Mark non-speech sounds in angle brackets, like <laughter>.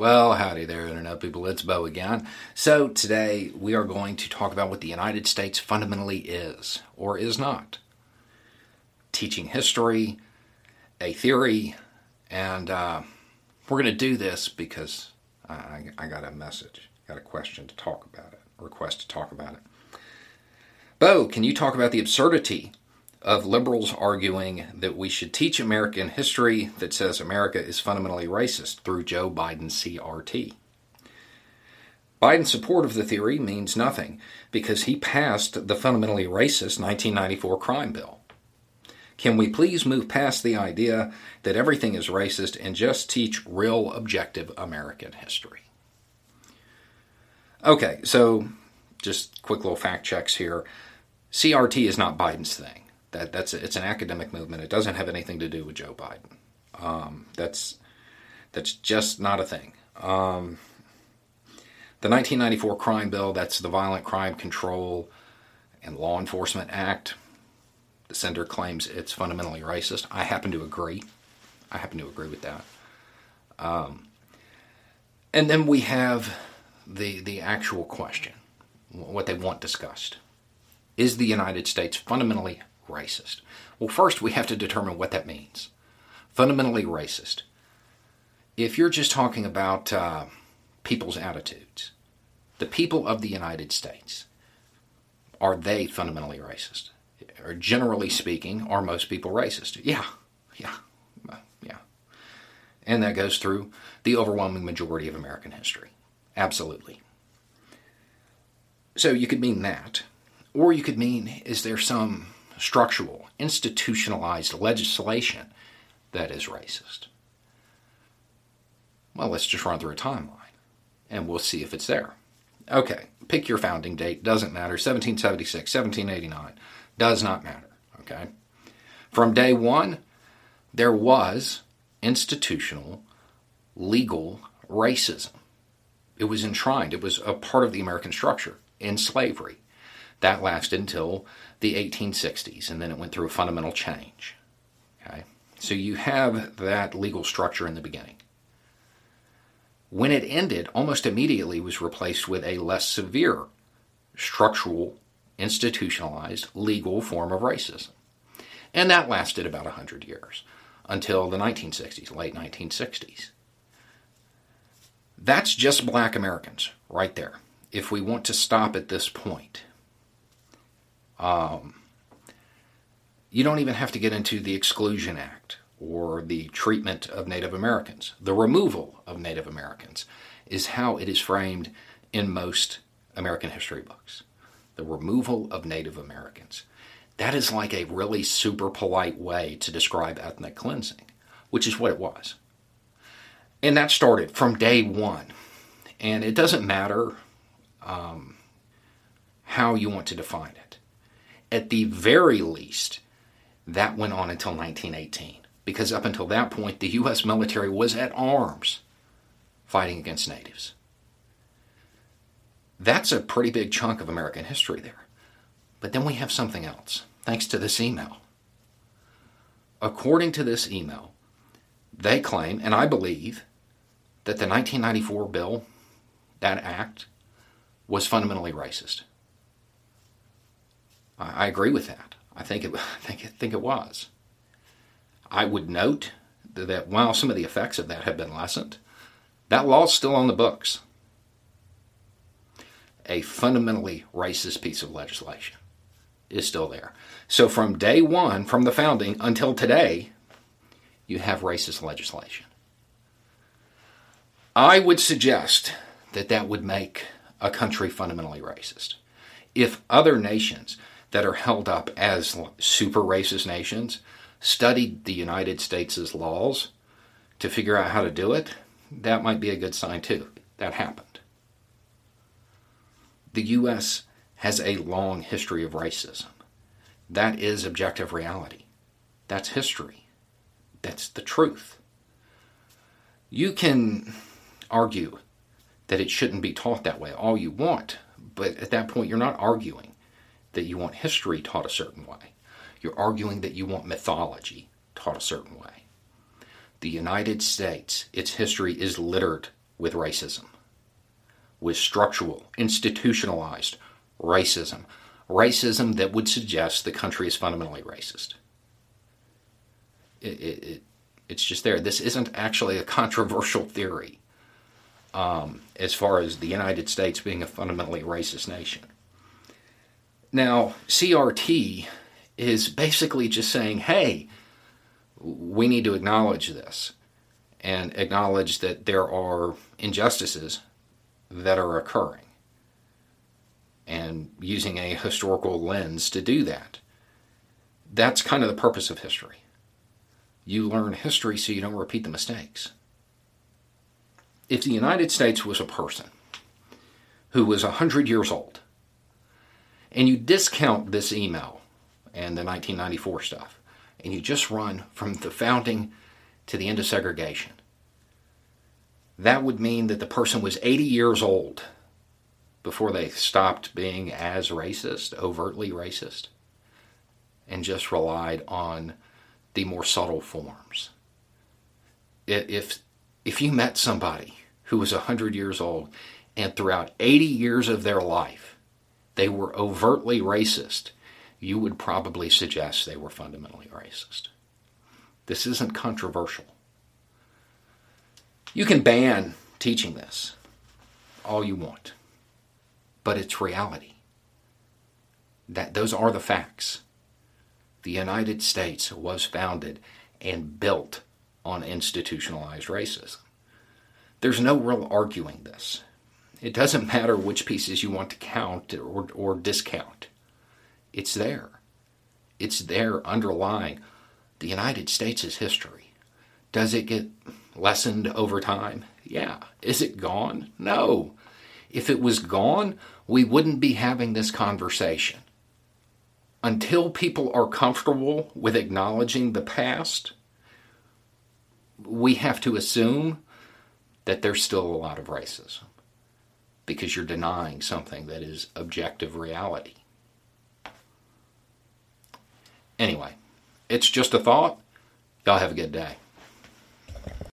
Well, howdy there, Internet people. It's Beau again. So, today we are going to talk about what the United States fundamentally is or is not. Teaching history, a theory, and uh, we're going to do this because I, I got a message, got a question to talk about it, request to talk about it. Beau, can you talk about the absurdity of liberals arguing that we should teach American history that says America is fundamentally racist through Joe Biden's CRT. Biden's support of the theory means nothing because he passed the fundamentally racist 1994 crime bill. Can we please move past the idea that everything is racist and just teach real objective American history? Okay, so just quick little fact checks here. CRT is not Biden's thing. That that's it's an academic movement. It doesn't have anything to do with Joe Biden. Um, that's that's just not a thing. Um, the 1994 crime bill, that's the Violent Crime Control and Law Enforcement Act. The senator claims it's fundamentally racist. I happen to agree. I happen to agree with that. Um, and then we have the the actual question, what they want discussed. Is the United States fundamentally racist? Well, first we have to determine what that means. Fundamentally racist. If you're just talking about uh, people's attitudes, the people of the United States, are they fundamentally racist? Or generally speaking, are most people racist? Yeah, yeah, yeah. And that goes through the overwhelming majority of American history. Absolutely. So you could mean that. Or you could mean, is there some structural, institutionalized legislation that is racist? Well, let's just run through a timeline and we'll see if it's there. Okay, pick your founding date, doesn't matter. 1776, 1789, does not matter. Okay? From day one, there was institutional, legal racism. It was enshrined, it was a part of the American structure in slavery. That lasted until the 1860s, and then it went through a fundamental change. Okay? So you have that legal structure in the beginning. When it ended, almost immediately was replaced with a less severe structural, institutionalized, legal form of racism. And that lasted about 100 years until the 1960s, late 1960s. That's just black Americans right there. If we want to stop at this point, um, you don't even have to get into the Exclusion Act or the treatment of Native Americans. The removal of Native Americans is how it is framed in most American history books. The removal of Native Americans. That is like a really super polite way to describe ethnic cleansing, which is what it was. And that started from day one. And it doesn't matter um, how you want to define it at the very least, that went on until 1918. Because up until that point, the U.S. military was at arms fighting against natives. That's a pretty big chunk of American history there. But then we have something else, thanks to this email. According to this email, they claim, and I believe, that the 1994 bill, that act, was fundamentally racist. I, agree with that. I think it, <laughs> I think, I think it was. I would note that while some of the effects of that have been lessened, that law's still on the books. A fundamentally racist piece of legislation is still there. So from day one, from the founding until today, you have racist legislation. I would suggest that that would make a country fundamentally racist. If other nations that are held up as super racist nations studied the United States' laws to figure out how to do it, that might be a good sign too. That happened. The U.S. has a long history of racism. That is objective reality. That's history. That's the truth. You can argue that it shouldn't be taught that way all you want, but at that point, you're not arguing that you want history taught a certain way. You're arguing that you want mythology taught a certain way. The United States, its history is littered with racism, with structural, institutionalized racism, racism that would suggest the country is fundamentally racist. It, it, it, it's just there. This isn't actually a <laughs> controversial theory um, as far as the United States being a fundamentally racist nation. Now, CRT is basically just saying, hey, we need to acknowledge this and acknowledge that there are injustices that are occurring and using a historical lens to do that. That's kind of the purpose of history. You learn history so you don't repeat the mistakes. If the United States was a person who was 100 years old, and you discount this email and the 1994 stuff, and you just run from the founding to the end of segregation, that would mean that the person was 80 years old before they stopped being as racist, overtly racist, and just relied on the more subtle forms. If, if you met somebody who was 100 years old and throughout 80 years of their life they were overtly racist, you would probably suggest they were fundamentally racist. This isn't controversial. You can ban teaching this all you want, but it's reality. That those are the facts. The United States was founded and built on institutionalized racism. There's no real arguing this. It doesn't matter which pieces you want to count or, or discount. It's there. It's there underlying the United States' history. Does it get lessened over time? Yeah. Is it gone? No. If it was gone, we wouldn't be having this conversation. Until people are comfortable with acknowledging the past, we have to assume that there's still a lot of racism because you're denying something that is objective reality. Anyway, it's just a thought. Y'all have a good day.